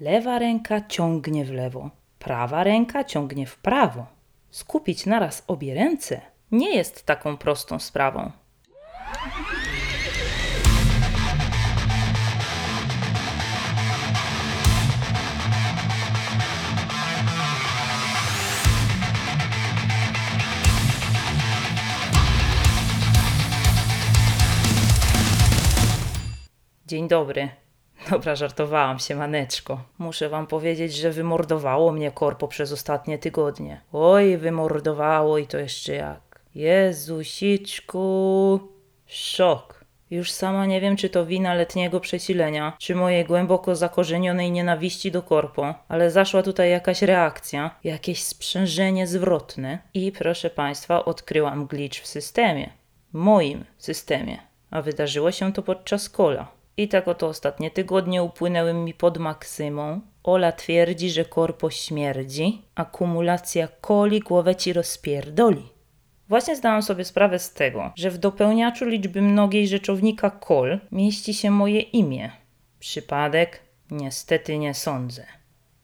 Lewa ręka ciągnie w lewo, prawa ręka ciągnie w prawo. Skupić naraz obie ręce nie jest taką prostą sprawą. Dzień dobry. Dobra, żartowałam się, maneczko. Muszę wam powiedzieć, że wymordowało mnie korpo przez ostatnie tygodnie. Oj, wymordowało i to jeszcze jak. Jezusiczku. Szok. Już sama nie wiem, czy to wina letniego przesilenia, czy mojej głęboko zakorzenionej nienawiści do korpo, ale zaszła tutaj jakaś reakcja, jakieś sprzężenie zwrotne i proszę Państwa, odkryłam glitch w systemie. Moim systemie. A wydarzyło się to podczas kola. I tak oto ostatnie tygodnie upłynęły mi pod maksymą. Ola twierdzi, że korpo śmierdzi, akumulacja coli głowę ci rozpierdoli. Właśnie zdałam sobie sprawę z tego, że w dopełniaczu liczby mnogiej rzeczownika kol mieści się moje imię. Przypadek? Niestety nie sądzę.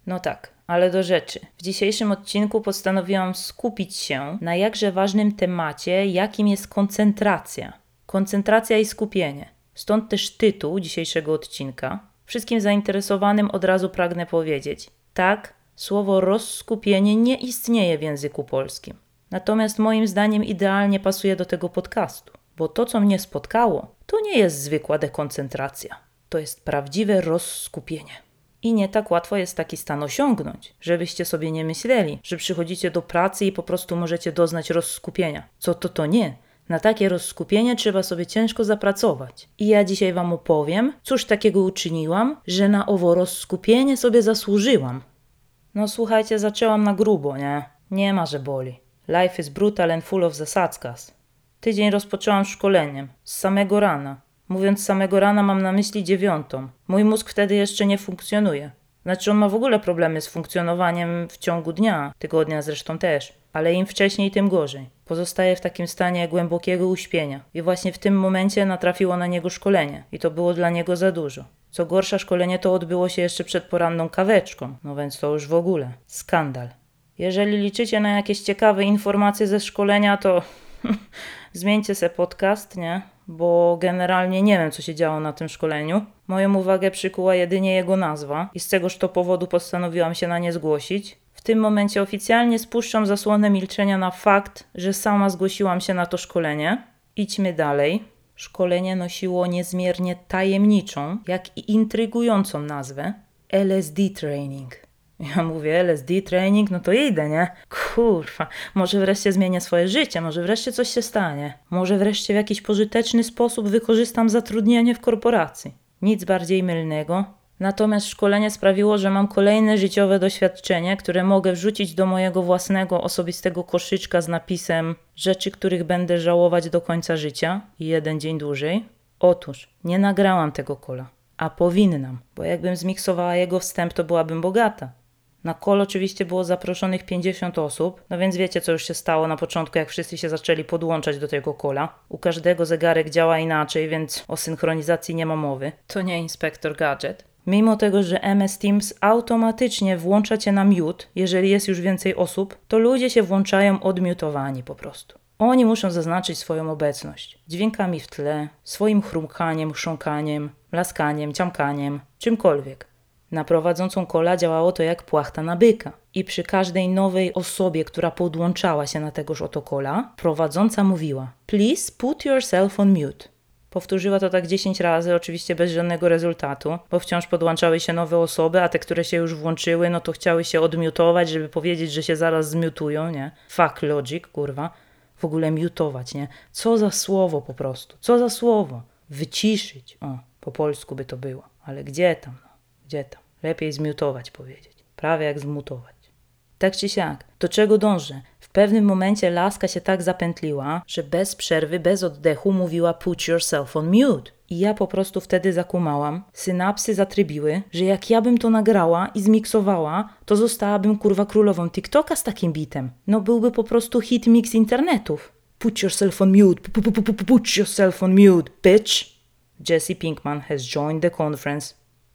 No tak, ale do rzeczy. W dzisiejszym odcinku postanowiłam skupić się na jakże ważnym temacie, jakim jest koncentracja. Koncentracja i skupienie. Stąd też tytuł dzisiejszego odcinka. Wszystkim zainteresowanym od razu pragnę powiedzieć: tak, słowo rozskupienie nie istnieje w języku polskim. Natomiast moim zdaniem idealnie pasuje do tego podcastu, bo to, co mnie spotkało, to nie jest zwykła dekoncentracja. To jest prawdziwe rozskupienie. I nie tak łatwo jest taki stan osiągnąć, żebyście sobie nie myśleli, że przychodzicie do pracy i po prostu możecie doznać rozskupienia. Co to to nie? Na takie rozskupienie trzeba sobie ciężko zapracować. I ja dzisiaj Wam opowiem, cóż takiego uczyniłam, że na owo rozskupienie sobie zasłużyłam. No słuchajcie, zaczęłam na grubo, nie? Nie ma, że boli. Life is brutal and full of zasadzkas. Tydzień rozpoczęłam szkoleniem. Z samego rana. Mówiąc samego rana mam na myśli dziewiątą. Mój mózg wtedy jeszcze nie funkcjonuje. Znaczy on ma w ogóle problemy z funkcjonowaniem w ciągu dnia, tygodnia zresztą też, ale im wcześniej, tym gorzej. Pozostaje w takim stanie głębokiego uśpienia. I właśnie w tym momencie natrafiło na niego szkolenie i to było dla niego za dużo. Co gorsza, szkolenie to odbyło się jeszcze przed poranną kaweczką, no więc to już w ogóle skandal. Jeżeli liczycie na jakieś ciekawe informacje ze szkolenia, to zmieńcie se podcast, nie? Bo generalnie nie wiem, co się działo na tym szkoleniu. Moją uwagę przykuła jedynie jego nazwa i z tegoż to powodu postanowiłam się na nie zgłosić. Tym momencie oficjalnie spuszczam zasłonę milczenia na fakt, że sama zgłosiłam się na to szkolenie. Idźmy dalej. Szkolenie nosiło niezmiernie tajemniczą, jak i intrygującą nazwę LSD Training. Ja mówię, LSD training, no to idę, nie? Kurwa, może wreszcie zmienię swoje życie, może wreszcie coś się stanie. Może wreszcie w jakiś pożyteczny sposób wykorzystam zatrudnienie w korporacji. Nic bardziej mylnego. Natomiast szkolenie sprawiło, że mam kolejne życiowe doświadczenie, które mogę wrzucić do mojego własnego osobistego koszyczka z napisem rzeczy, których będę żałować do końca życia i jeden dzień dłużej. Otóż nie nagrałam tego kola, a powinnam, bo jakbym zmiksowała jego wstęp, to byłabym bogata. Na kol oczywiście było zaproszonych 50 osób, no więc wiecie, co już się stało na początku, jak wszyscy się zaczęli podłączać do tego kola. U każdego zegarek działa inaczej, więc o synchronizacji nie ma mowy. To nie inspektor gadżet. Mimo tego, że MS Teams automatycznie włącza cię na mute, jeżeli jest już więcej osób, to ludzie się włączają odmiutowani po prostu. Oni muszą zaznaczyć swoją obecność dźwiękami w tle, swoim chrumkaniem, chrząkaniem, laskaniem, ciamkaniem, czymkolwiek. Na prowadzącą kola działało to jak płachta na byka. I przy każdej nowej osobie, która podłączała się na tegoż oto kola, prowadząca mówiła: Please put yourself on mute. Powtórzyła to tak 10 razy, oczywiście bez żadnego rezultatu, bo wciąż podłączały się nowe osoby, a te, które się już włączyły, no to chciały się odmiutować, żeby powiedzieć, że się zaraz zmiutują, nie? Fuck logic, kurwa. W ogóle miutować, nie? Co za słowo po prostu, co za słowo. Wyciszyć, o, po polsku by to było, ale gdzie tam, no? gdzie tam? Lepiej zmiutować powiedzieć. Prawie jak zmutować. Tak czy siak, do czego dążę? Pewnym momencie laska się tak zapętliła, że bez przerwy, bez oddechu mówiła put yourself on mute. I ja po prostu wtedy zakumałam, synapsy zatrybiły, że jak ja bym to nagrała i zmiksowała, to zostałabym kurwa królową TikToka z takim bitem. No byłby po prostu hit mix internetów. Put yourself on mute, put yourself on mute, bitch. Jesse Pinkman has joined the conference.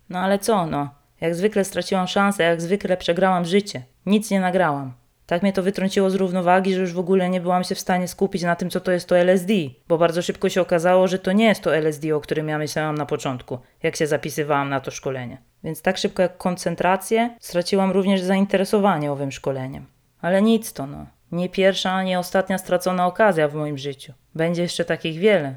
No ale co no? Jak zwykle straciłam szansę, jak zwykle przegrałam życie. Nic nie nagrałam. Tak mnie to wytrąciło z równowagi, że już w ogóle nie byłam się w stanie skupić na tym, co to jest to LSD, bo bardzo szybko się okazało, że to nie jest to LSD, o którym ja myślałam na początku, jak się zapisywałam na to szkolenie. Więc tak szybko jak koncentrację, straciłam również zainteresowanie owym szkoleniem. Ale nic to no. Nie pierwsza, nie ostatnia stracona okazja w moim życiu. Będzie jeszcze takich wiele.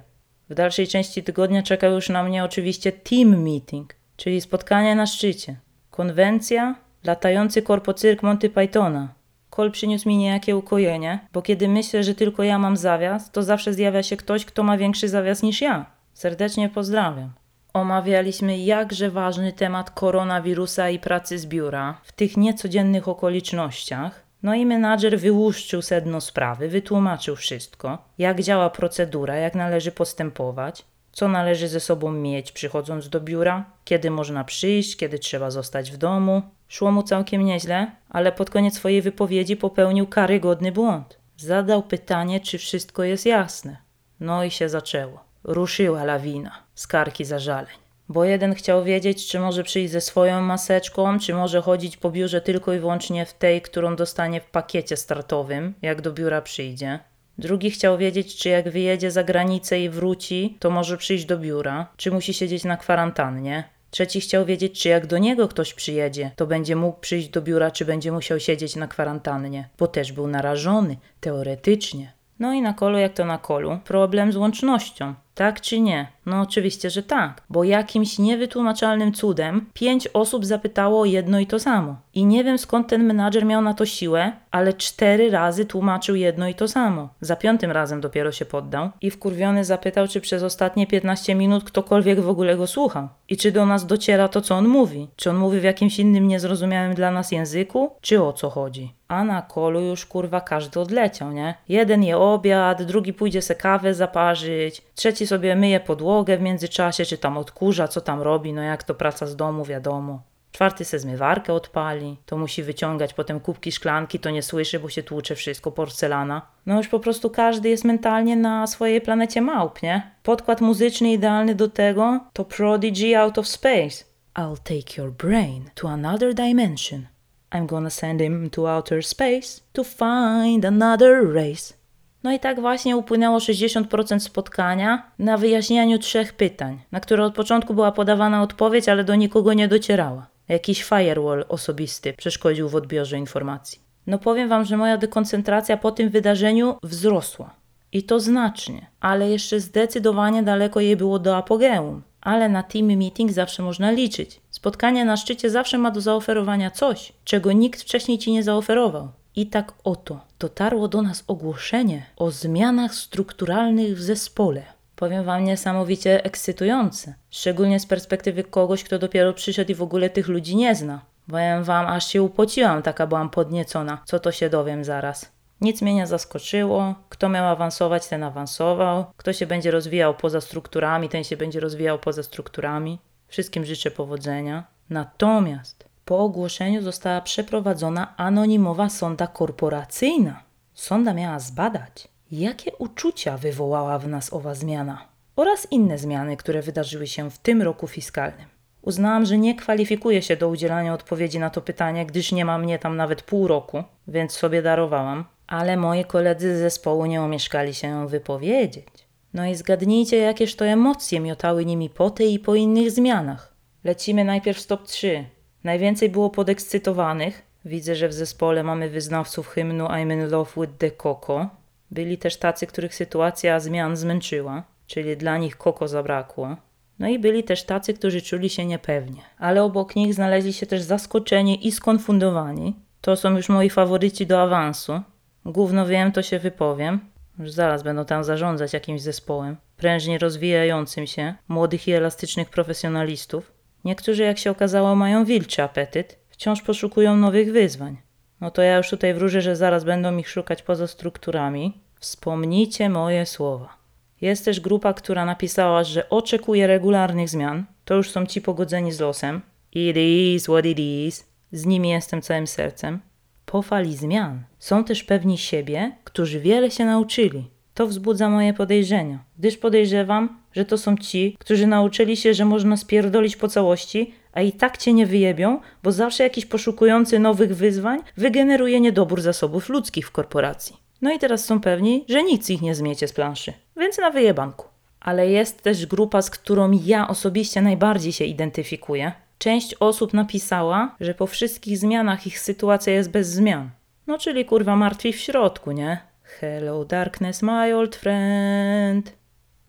W dalszej części tygodnia czeka już na mnie oczywiście team meeting, czyli spotkanie na szczycie. Konwencja, latający korpocyrk Monty Pythona. Kol przyniósł mi niejakie ukojenie, bo kiedy myślę, że tylko ja mam zawias, to zawsze zjawia się ktoś, kto ma większy zawias niż ja. Serdecznie pozdrawiam. Omawialiśmy jakże ważny temat koronawirusa i pracy z biura w tych niecodziennych okolicznościach. No i menadżer wyłuszczył sedno sprawy, wytłumaczył wszystko, jak działa procedura, jak należy postępować, co należy ze sobą mieć przychodząc do biura, kiedy można przyjść, kiedy trzeba zostać w domu. Szło mu całkiem nieźle, ale pod koniec swojej wypowiedzi popełnił karygodny błąd. Zadał pytanie, czy wszystko jest jasne. No i się zaczęło. Ruszyła lawina, skarki zażaleń. Bo jeden chciał wiedzieć, czy może przyjść ze swoją maseczką, czy może chodzić po biurze tylko i wyłącznie w tej, którą dostanie w pakiecie startowym, jak do biura przyjdzie. Drugi chciał wiedzieć, czy jak wyjedzie za granicę i wróci, to może przyjść do biura, czy musi siedzieć na kwarantannie. Trzeci chciał wiedzieć, czy jak do niego ktoś przyjedzie, to będzie mógł przyjść do biura, czy będzie musiał siedzieć na kwarantannie, bo też był narażony, teoretycznie. No i na kolu, jak to na kolu, problem z łącznością. Tak czy nie? No oczywiście, że tak, bo jakimś niewytłumaczalnym cudem pięć osób zapytało jedno i to samo. I nie wiem skąd ten menadżer miał na to siłę, ale cztery razy tłumaczył jedno i to samo. Za piątym razem dopiero się poddał i wkurwiony zapytał, czy przez ostatnie 15 minut ktokolwiek w ogóle go słuchał. I czy do nas dociera to, co on mówi. Czy on mówi w jakimś innym niezrozumiałym dla nas języku, czy o co chodzi. A na kolu już kurwa każdy odleciał, nie? Jeden je obiad, drugi pójdzie se kawę zaparzyć, trzeci sobie myje podłogę w międzyczasie, czy tam odkurza, co tam robi, no jak to praca z domu, wiadomo. Czwarty se zmywarkę odpali, to musi wyciągać potem kubki szklanki, to nie słyszy, bo się tłucze wszystko, porcelana. No już po prostu każdy jest mentalnie na swojej planecie małp, nie? Podkład muzyczny idealny do tego to Prodigy Out of Space. I'll take your brain to another dimension. I'm gonna send him to outer space to find another race. No i tak właśnie upłynęło 60% spotkania na wyjaśnianiu trzech pytań, na które od początku była podawana odpowiedź, ale do nikogo nie docierała. Jakiś firewall osobisty przeszkodził w odbiorze informacji. No powiem wam, że moja dekoncentracja po tym wydarzeniu wzrosła. I to znacznie, ale jeszcze zdecydowanie daleko jej było do apogeum. Ale na team meeting zawsze można liczyć. Spotkanie na szczycie zawsze ma do zaoferowania coś, czego nikt wcześniej ci nie zaoferował. I tak oto dotarło do nas ogłoszenie o zmianach strukturalnych w zespole. Powiem Wam niesamowicie ekscytujące, szczególnie z perspektywy kogoś, kto dopiero przyszedł i w ogóle tych ludzi nie zna. Powiem Wam, aż się upociłam, taka byłam podniecona, co to się dowiem zaraz. Nic mnie nie zaskoczyło. Kto miał awansować, ten awansował. Kto się będzie rozwijał poza strukturami, ten się będzie rozwijał poza strukturami. Wszystkim życzę powodzenia. Natomiast po ogłoszeniu została przeprowadzona anonimowa sonda korporacyjna. Sonda miała zbadać, jakie uczucia wywołała w nas owa zmiana oraz inne zmiany, które wydarzyły się w tym roku fiskalnym. Uznałam, że nie kwalifikuję się do udzielania odpowiedzi na to pytanie, gdyż nie ma mnie tam nawet pół roku, więc sobie darowałam, ale moi koledzy z zespołu nie omieszkali się wypowiedzieć. No i zgadnijcie, jakież to emocje miotały nimi po tej i po innych zmianach. Lecimy najpierw stop 3. Najwięcej było podekscytowanych. Widzę, że w zespole mamy wyznawców hymnu I'm in love with the Coco. Byli też tacy, których sytuacja zmian zmęczyła, czyli dla nich Coco zabrakło. No i byli też tacy, którzy czuli się niepewnie, ale obok nich znaleźli się też zaskoczeni i skonfundowani. To są już moi faworyci do awansu. Gówno wiem, to się wypowiem. Już zaraz będą tam zarządzać jakimś zespołem, prężnie rozwijającym się, młodych i elastycznych profesjonalistów. Niektórzy, jak się okazało, mają wilczy apetyt, wciąż poszukują nowych wyzwań. No to ja już tutaj wróżę, że zaraz będą ich szukać poza strukturami. Wspomnijcie moje słowa. Jest też grupa, która napisała, że oczekuje regularnych zmian. To już są ci pogodzeni z losem. It is what it is. Z nimi jestem całym sercem. Po fali zmian są też pewni siebie, którzy wiele się nauczyli. To wzbudza moje podejrzenia, gdyż podejrzewam, że to są ci, którzy nauczyli się, że można spierdolić po całości, a i tak cię nie wyjebią, bo zawsze jakiś poszukujący nowych wyzwań wygeneruje niedobór zasobów ludzkich w korporacji. No i teraz są pewni, że nic ich nie zmiecie z planszy, więc na wyjebanku. Ale jest też grupa, z którą ja osobiście najbardziej się identyfikuję. Część osób napisała, że po wszystkich zmianach ich sytuacja jest bez zmian. No czyli kurwa martwi w środku, nie? Hello darkness, my old friend.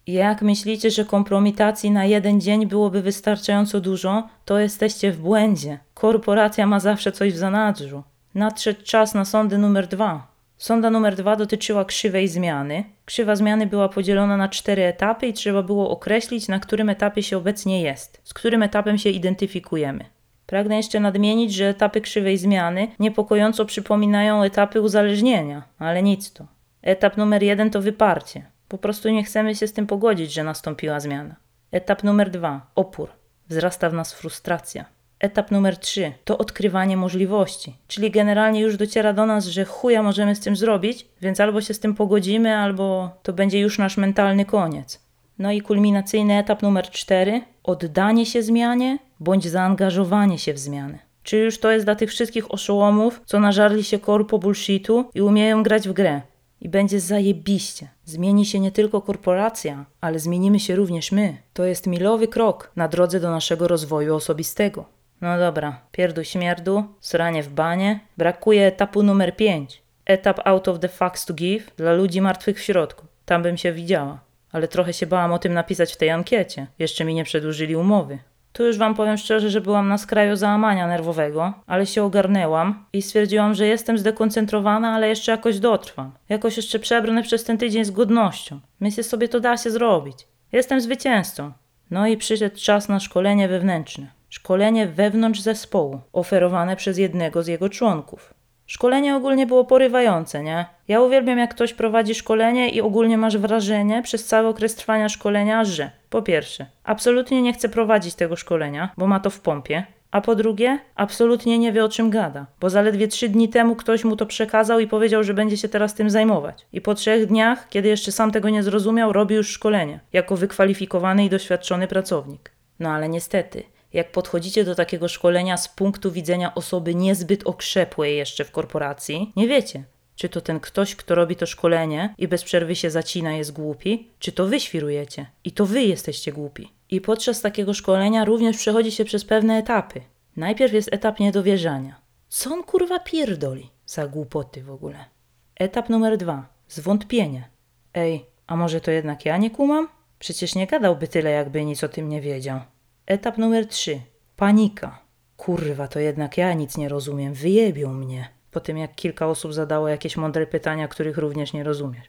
Jak myślicie, że kompromitacji na jeden dzień byłoby wystarczająco dużo, to jesteście w błędzie. Korporacja ma zawsze coś w zanadrzu. Nadszedł czas na sądy numer dwa. Sonda numer dwa dotyczyła krzywej zmiany. Krzywa zmiany była podzielona na cztery etapy i trzeba było określić, na którym etapie się obecnie jest, z którym etapem się identyfikujemy. Pragnę jeszcze nadmienić, że etapy krzywej zmiany niepokojąco przypominają etapy uzależnienia, ale nic to. Etap numer jeden to wyparcie. Po prostu nie chcemy się z tym pogodzić, że nastąpiła zmiana. Etap numer dwa opór. Wzrasta w nas frustracja. Etap numer trzy to odkrywanie możliwości, czyli generalnie już dociera do nas, że chuja możemy z tym zrobić, więc albo się z tym pogodzimy, albo to będzie już nasz mentalny koniec. No i kulminacyjny etap numer cztery oddanie się zmianie bądź zaangażowanie się w zmianę. Czy już to jest dla tych wszystkich oszołomów, co nażarli się korpo bullshitu i umieją grać w grę. I będzie zajebiście. Zmieni się nie tylko korporacja, ale zmienimy się również my. To jest milowy krok na drodze do naszego rozwoju osobistego. No dobra, pierdu śmierdu, sranie w banie. Brakuje etapu numer 5. Etap out of the facts to give dla ludzi martwych w środku. Tam bym się widziała. Ale trochę się bałam o tym napisać w tej ankiecie. Jeszcze mi nie przedłużyli umowy. Tu już wam powiem szczerze, że byłam na skraju załamania nerwowego, ale się ogarnęłam i stwierdziłam, że jestem zdekoncentrowana, ale jeszcze jakoś dotrwam. Jakoś jeszcze przebrnę przez ten tydzień z godnością. Myślę sobie, to da się zrobić. Jestem zwycięzcą. No i przyszedł czas na szkolenie wewnętrzne. Szkolenie wewnątrz zespołu, oferowane przez jednego z jego członków. Szkolenie ogólnie było porywające, nie? Ja uwielbiam, jak ktoś prowadzi szkolenie i ogólnie masz wrażenie przez cały okres trwania szkolenia, że po pierwsze, absolutnie nie chce prowadzić tego szkolenia, bo ma to w pompie, a po drugie, absolutnie nie wie o czym gada, bo zaledwie trzy dni temu ktoś mu to przekazał i powiedział, że będzie się teraz tym zajmować. I po trzech dniach, kiedy jeszcze sam tego nie zrozumiał, robi już szkolenie, jako wykwalifikowany i doświadczony pracownik. No ale niestety, jak podchodzicie do takiego szkolenia z punktu widzenia osoby niezbyt okrzepłej jeszcze w korporacji, nie wiecie, czy to ten ktoś, kto robi to szkolenie i bez przerwy się zacina, jest głupi, czy to wy świrujecie i to wy jesteście głupi. I podczas takiego szkolenia również przechodzi się przez pewne etapy. Najpierw jest etap niedowierzania. Co on kurwa pierdoli za głupoty w ogóle? Etap numer dwa. Zwątpienie. Ej, a może to jednak ja nie kumam? Przecież nie gadałby tyle, jakby nic o tym nie wiedział. Etap numer 3. Panika. Kurwa, to jednak ja nic nie rozumiem, wyjebią mnie. Po tym jak kilka osób zadało jakieś mądre pytania, których również nie rozumiesz.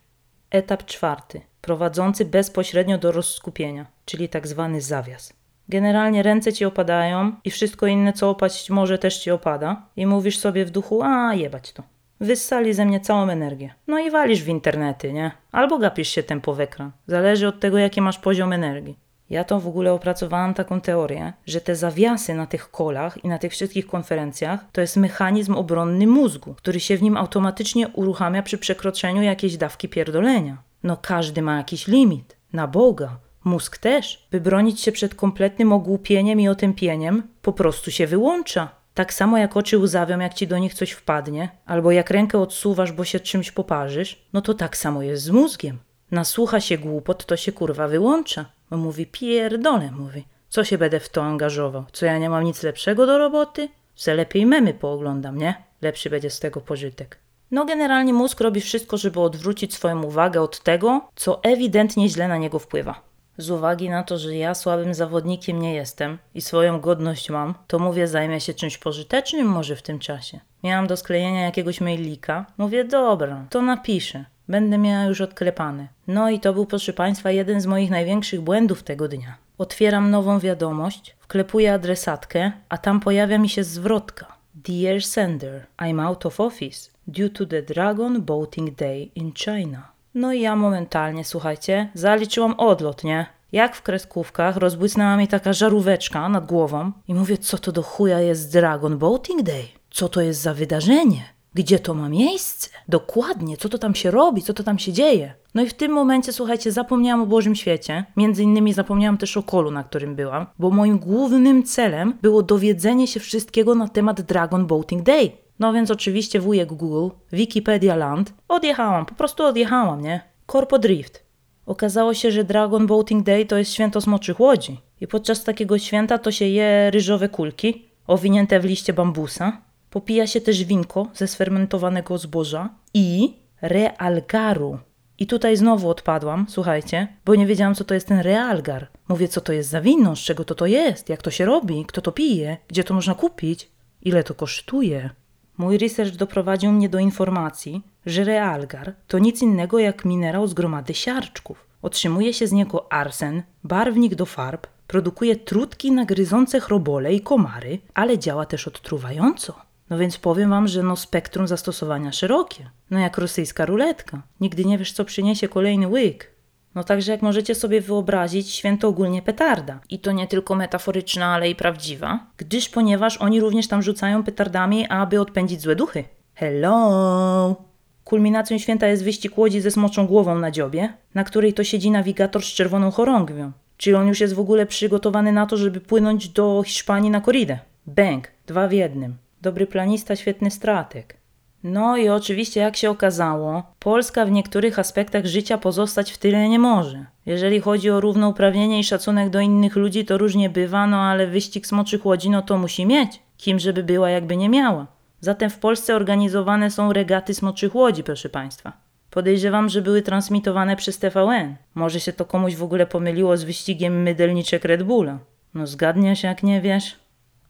Etap czwarty. Prowadzący bezpośrednio do rozskupienia, czyli tak zwany zawias. Generalnie ręce ci opadają i wszystko inne, co opaść może, też ci opada. I mówisz sobie w duchu, a jebać to. Wyssali ze mnie całą energię. No i walisz w internety, nie? Albo gapisz się tempo w ekran. Zależy od tego, jaki masz poziom energii. Ja to w ogóle opracowałam taką teorię, że te zawiasy na tych kolach i na tych wszystkich konferencjach to jest mechanizm obronny mózgu, który się w nim automatycznie uruchamia przy przekroczeniu jakiejś dawki pierdolenia. No każdy ma jakiś limit. Na Boga. Mózg też. By bronić się przed kompletnym ogłupieniem i otępieniem, po prostu się wyłącza. Tak samo jak oczy łzawią, jak ci do nich coś wpadnie, albo jak rękę odsuwasz, bo się czymś poparzysz, no to tak samo jest z mózgiem. Nasłucha się głupot, to się kurwa wyłącza. On mówi, pierdolę, mówi. Co się będę w to angażował? Co ja nie mam nic lepszego do roboty? Se lepiej memy pooglądam, nie? Lepszy będzie z tego pożytek. No generalnie mózg robi wszystko, żeby odwrócić swoją uwagę od tego, co ewidentnie źle na niego wpływa. Z uwagi na to, że ja słabym zawodnikiem nie jestem i swoją godność mam, to mówię, zajmę się czymś pożytecznym może w tym czasie. Miałam do sklejenia jakiegoś mailika. Mówię, dobra, to napiszę. Będę miała już odklepane. No i to był, proszę Państwa, jeden z moich największych błędów tego dnia. Otwieram nową wiadomość, wklepuję adresatkę, a tam pojawia mi się zwrotka. Dear sender, I'm out of office due to the Dragon Boating Day in China. No i ja momentalnie, słuchajcie, zaliczyłam odlot, nie? Jak w kreskówkach rozbłysnęła mi taka żaróweczka nad głową i mówię, co to do chuja jest Dragon Boating Day? Co to jest za wydarzenie? Gdzie to ma miejsce? Dokładnie, co to tam się robi, co to tam się dzieje? No i w tym momencie, słuchajcie, zapomniałam o Bożym Świecie. Między innymi zapomniałam też o kolu, na którym byłam, bo moim głównym celem było dowiedzenie się wszystkiego na temat Dragon Boating Day. No więc oczywiście wujek Google, Wikipedia Land, odjechałam, po prostu odjechałam, nie? Corpo Drift. Okazało się, że Dragon Boating Day to jest święto smoczych łodzi. I podczas takiego święta to się je ryżowe kulki, owinięte w liście bambusa, popija się też winko ze sfermentowanego zboża i realgaru. I tutaj znowu odpadłam, słuchajcie, bo nie wiedziałam, co to jest ten realgar. Mówię, co to jest za wino, z czego to to jest, jak to się robi, kto to pije, gdzie to można kupić, ile to kosztuje. Mój research doprowadził mnie do informacji, że realgar to nic innego jak minerał z gromady siarczków. Otrzymuje się z niego arsen, barwnik do farb, produkuje trutki na gryzące chrobole i komary, ale działa też odtruwająco. No więc powiem wam, że no spektrum zastosowania szerokie. No jak rosyjska ruletka. Nigdy nie wiesz, co przyniesie kolejny łyk. No także jak możecie sobie wyobrazić, święto ogólnie petarda. I to nie tylko metaforyczna, ale i prawdziwa, gdyż ponieważ oni również tam rzucają petardami, aby odpędzić złe duchy. Hello! Kulminacją święta jest wyścig łodzi ze smoczą głową na dziobie, na której to siedzi nawigator z czerwoną chorągwią. Czyli on już jest w ogóle przygotowany na to, żeby płynąć do Hiszpanii na koridę. Bang, dwa w jednym. Dobry planista, świetny strateg. No i oczywiście, jak się okazało, Polska w niektórych aspektach życia pozostać w tyle nie może. Jeżeli chodzi o równouprawnienie i szacunek do innych ludzi, to różnie bywa, no ale wyścig smoczych łodzi, no to musi mieć. Kim żeby była, jakby nie miała. Zatem w Polsce organizowane są regaty smoczych łodzi, proszę Państwa. Podejrzewam, że były transmitowane przez TVN. Może się to komuś w ogóle pomyliło z wyścigiem mydelniczek Red Bulla. No zgadniesz, jak nie wiesz?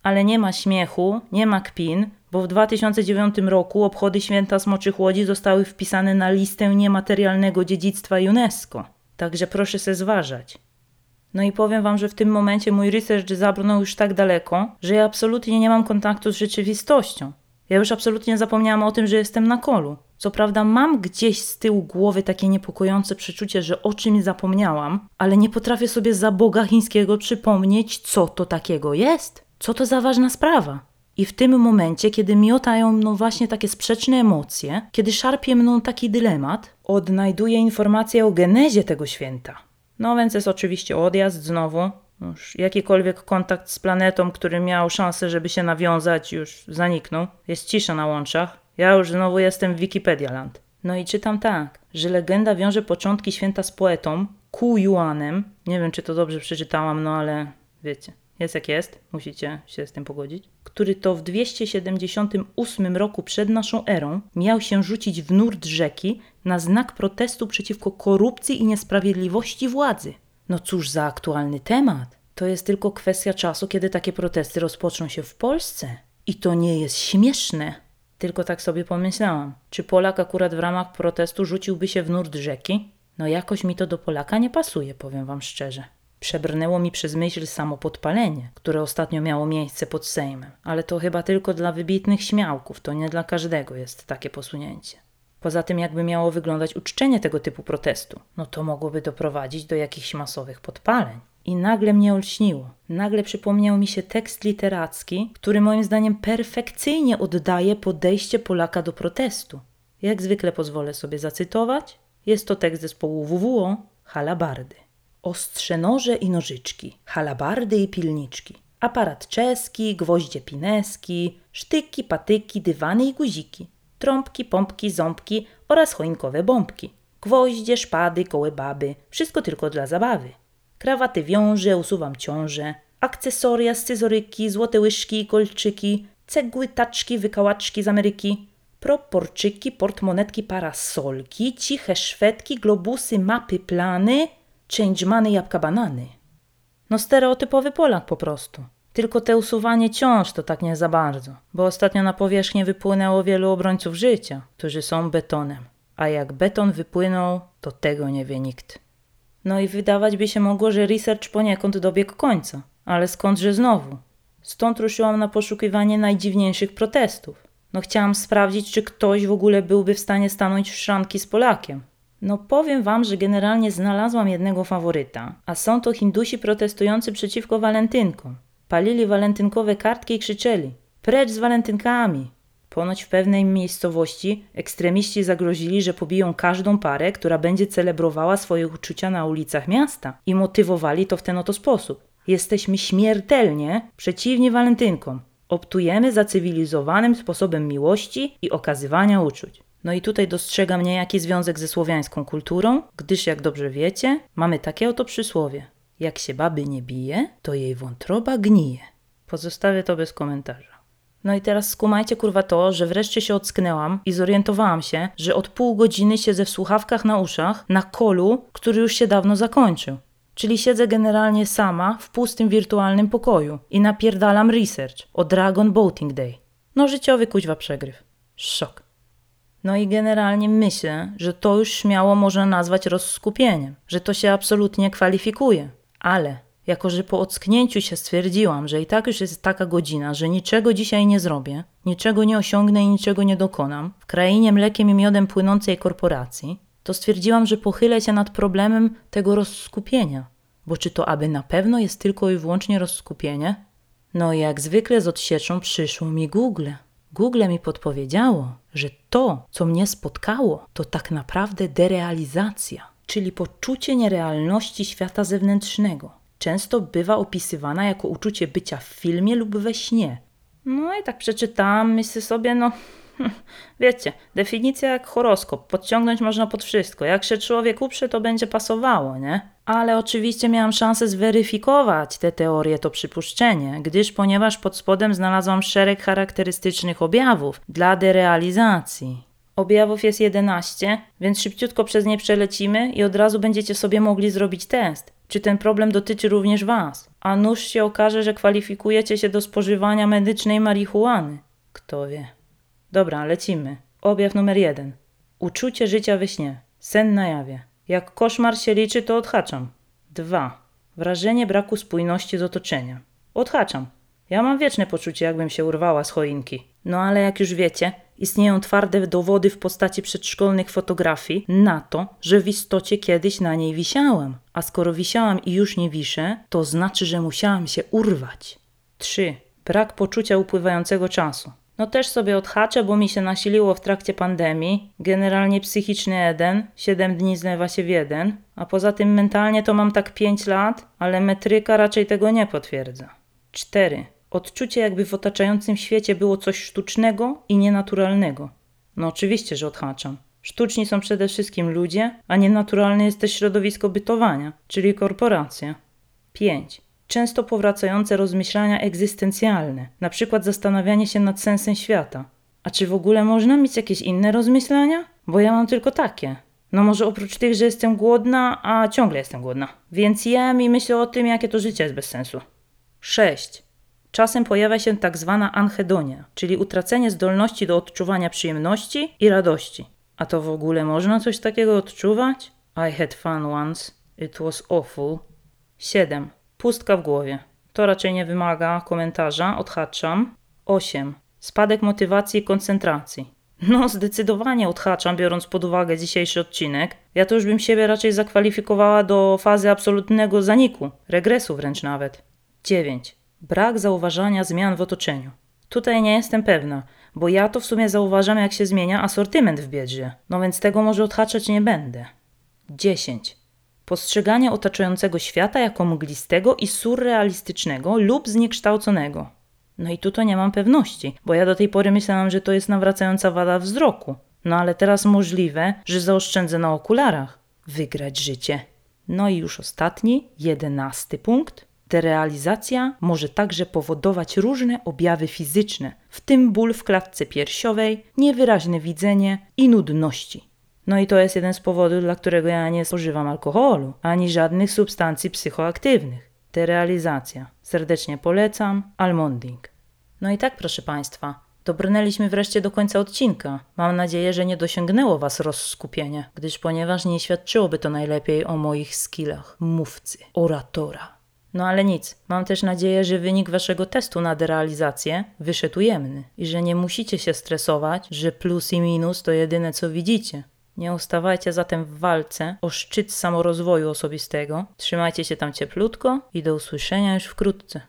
Ale nie ma śmiechu, nie ma kpin, bo w 2009 roku obchody Święta Smoczych Łodzi zostały wpisane na listę niematerialnego dziedzictwa UNESCO. Także proszę se zważać. No i powiem wam, że w tym momencie mój research zabrnął już tak daleko, że ja absolutnie nie mam kontaktu z rzeczywistością. Ja już absolutnie zapomniałam o tym, że jestem na kolu. Co prawda mam gdzieś z tyłu głowy takie niepokojące przeczucie, że o czymś zapomniałam, ale nie potrafię sobie za Boga chińskiego przypomnieć, co to takiego jest. Co to za ważna sprawa? I w tym momencie, kiedy miotają mną właśnie takie sprzeczne emocje, kiedy szarpie mną taki dylemat, odnajduję informację o genezie tego święta. No więc jest oczywiście odjazd znowu. Już jakikolwiek kontakt z planetą, który miał szansę, żeby się nawiązać, już zaniknął. Jest cisza na łączach. Ja już znowu jestem w Wikipedia Land. No i czytam tak, że legenda wiąże początki święta z poetą Ku Yuanem. Nie wiem, czy to dobrze przeczytałam, no ale wiecie. Jest jak jest, musicie się z tym pogodzić. Który to w 278 roku przed naszą erą miał się rzucić w nurt rzeki na znak protestu przeciwko korupcji i niesprawiedliwości władzy. No cóż za aktualny temat. To jest tylko kwestia czasu, kiedy takie protesty rozpoczną się w Polsce. I to nie jest śmieszne. Tylko tak sobie pomyślałam, czy Polak akurat w ramach protestu rzuciłby się w nurt rzeki? No jakoś mi to do Polaka nie pasuje, powiem wam szczerze. Przebrnęło mi przez myśl samo podpalenie, które ostatnio miało miejsce pod Sejmem, ale to chyba tylko dla wybitnych śmiałków, to nie dla każdego jest takie posunięcie. Poza tym, jakby miało wyglądać uczczenie tego typu protestu, no to mogłoby doprowadzić do jakichś masowych podpaleń. I nagle mnie olśniło. Nagle przypomniał mi się tekst literacki, który moim zdaniem perfekcyjnie oddaje podejście Polaka do protestu. Jak zwykle pozwolę sobie zacytować. Jest to tekst zespołu WWO Halabardy. Ostrze noże i nożyczki, halabardy i pilniczki, aparat czeski, gwoździe pineski, sztyki, patyki, dywany i guziki, trąbki, pompki, ząbki oraz choinkowe bombki, gwoździe, szpady, kołybaby, wszystko tylko dla zabawy. Krawaty wiąże, usuwam ciąże, akcesoria, scyzoryki, złote łyżki i kolczyki, cegły, taczki, wykałaczki z Ameryki, proporczyki, portmonetki, parasolki, ciche szwedki, globusy, mapy, plany – changemany jabłka banany. No stereotypowy Polak po prostu. Tylko te usuwanie ciąż to tak nie za bardzo, bo ostatnio na powierzchnię wypłynęło wielu obrońców życia, którzy są betonem. A jak beton wypłynął, to tego nie wie nikt. No i wydawać by się mogło, że research poniekąd dobiegł końca. Ale skądże znowu? Stąd ruszyłam na poszukiwanie najdziwniejszych protestów. No chciałam sprawdzić, czy ktoś w ogóle byłby w stanie stanąć w szranki z Polakiem. No powiem wam, że generalnie znalazłam jednego faworyta, a są to Hindusi protestujący przeciwko walentynkom. Palili walentynkowe kartki i krzyczeli: Precz z walentynkami! Ponoć w pewnej miejscowości ekstremiści zagrozili, że pobiją każdą parę, która będzie celebrowała swoje uczucia na ulicach miasta i motywowali to w ten oto sposób. Jesteśmy śmiertelnie przeciwni walentynkom. Optujemy za cywilizowanym sposobem miłości i okazywania uczuć. No i tutaj dostrzegam niejaki związek ze słowiańską kulturą, gdyż jak dobrze wiecie, mamy takie oto przysłowie. Jak się baby nie bije, to jej wątroba gnije. Pozostawię to bez komentarza. No i teraz skumajcie kurwa to, że wreszcie się ocknęłam i zorientowałam się, że od pół godziny siedzę w słuchawkach na uszach na kolu, który już się dawno zakończył. Czyli siedzę generalnie sama w pustym wirtualnym pokoju i napierdalam research o Dragon Boating Day. No życiowy kuźwa przegryw. Szok. No i generalnie myślę, że to już śmiało można nazwać rozskupieniem, że to się absolutnie kwalifikuje. Ale jako, że po ocknięciu się stwierdziłam, że i tak już jest taka godzina, że niczego dzisiaj nie zrobię, niczego nie osiągnę i niczego nie dokonam, w krainie mlekiem i miodem płynącej korporacji, to stwierdziłam, że pochylę się nad problemem tego rozskupienia. Bo czy to aby na pewno jest tylko i wyłącznie rozskupienie? No i jak zwykle z odsieczą przyszło mi Google. Google mi podpowiedziało, że to, co mnie spotkało, to tak naprawdę derealizacja, czyli poczucie nierealności świata zewnętrznego. Często bywa opisywana jako uczucie bycia w filmie lub we śnie. No i tak przeczytałam, myślę sobie, no Wiecie, definicja jak horoskop, podciągnąć można pod wszystko. Jak się człowiek uprze, to będzie pasowało, nie? Ale oczywiście miałam szansę zweryfikować tę teorię, to przypuszczenie, gdyż ponieważ pod spodem znalazłam szereg charakterystycznych objawów dla derealizacji. Objawów jest 11, więc szybciutko przez nie przelecimy i od razu będziecie sobie mogli zrobić test. Czy ten problem dotyczy również Was? A nuż się okaże, że kwalifikujecie się do spożywania medycznej marihuany. Kto wie. Dobra, lecimy. Objaw numer jeden. Uczucie życia we śnie. Sen na jawie. Jak koszmar się liczy, to odhaczam. Dwa. Wrażenie braku spójności z otoczeniem. Odhaczam. Ja mam wieczne poczucie, jakbym się urwała z choinki. No ale jak już wiecie, istnieją twarde dowody w postaci przedszkolnych fotografii na to, że w istocie kiedyś na niej wisiałam. A skoro wisiałam i już nie wiszę, to znaczy, że musiałam się urwać. 3. Brak poczucia upływającego czasu. No też sobie odhaczę, bo mi się nasiliło w trakcie pandemii. Generalnie psychiczny jeden, 7 dni zlewa się w jeden, a poza tym mentalnie to mam tak 5 lat, ale metryka raczej tego nie potwierdza. 4. Odczucie jakby w otaczającym świecie było coś sztucznego i nienaturalnego. No oczywiście, że odhaczam. Sztuczni są przede wszystkim ludzie, a nienaturalne jest też środowisko bytowania, czyli korporacja. 5 często powracające rozmyślania egzystencjalne, na przykład zastanawianie się nad sensem świata. A czy w ogóle można mieć jakieś inne rozmyślania? Bo ja mam tylko takie. No może oprócz tych, że jestem głodna, a ciągle jestem głodna. Więc jem i myślę o tym, jakie to życie jest bez sensu. 6. Czasem pojawia się tak zwana anhedonia, czyli utracenie zdolności do odczuwania przyjemności i radości. A to w ogóle można coś takiego odczuwać? I had fun once. It was awful. 7. Pustka w głowie. To raczej nie wymaga komentarza, odhaczam. 8. Spadek motywacji i koncentracji. No, zdecydowanie odhaczam, biorąc pod uwagę dzisiejszy odcinek. Ja to już bym siebie raczej zakwalifikowała do fazy absolutnego zaniku, regresu wręcz nawet. 9. Brak zauważania zmian w otoczeniu. Tutaj nie jestem pewna, bo ja to w sumie zauważam, jak się zmienia asortyment w biedrze. No więc tego może odhaczać nie będę. 10 postrzeganie otaczającego świata jako mglistego i surrealistycznego lub zniekształconego. No i tu to nie mam pewności, bo ja do tej pory myślałam, że to jest nawracająca wada wzroku. No ale teraz możliwe, że zaoszczędzę na okularach. Wygrać życie. No i już ostatni, jedenasty punkt. Derealizacja może także powodować różne objawy fizyczne, w tym ból w klatce piersiowej, niewyraźne widzenie i nudności. No i to jest jeden z powodów, dla którego ja nie spożywam alkoholu, ani żadnych substancji psychoaktywnych. Derealizacja. Serdecznie polecam. Almonding. No i tak, proszę Państwa, dobrnęliśmy wreszcie do końca odcinka. Mam nadzieję, że nie dosięgnęło Was rozskupienie, gdyż ponieważ nie świadczyłoby to najlepiej o moich skillach mówcy, oratora. No ale nic, mam też nadzieję, że wynik Waszego testu na derealizację wyszedł ujemny i że nie musicie się stresować, że plus i minus to jedyne co widzicie. Nie ustawajcie zatem w walce o szczyt samorozwoju osobistego. Trzymajcie się tam cieplutko i do usłyszenia już wkrótce.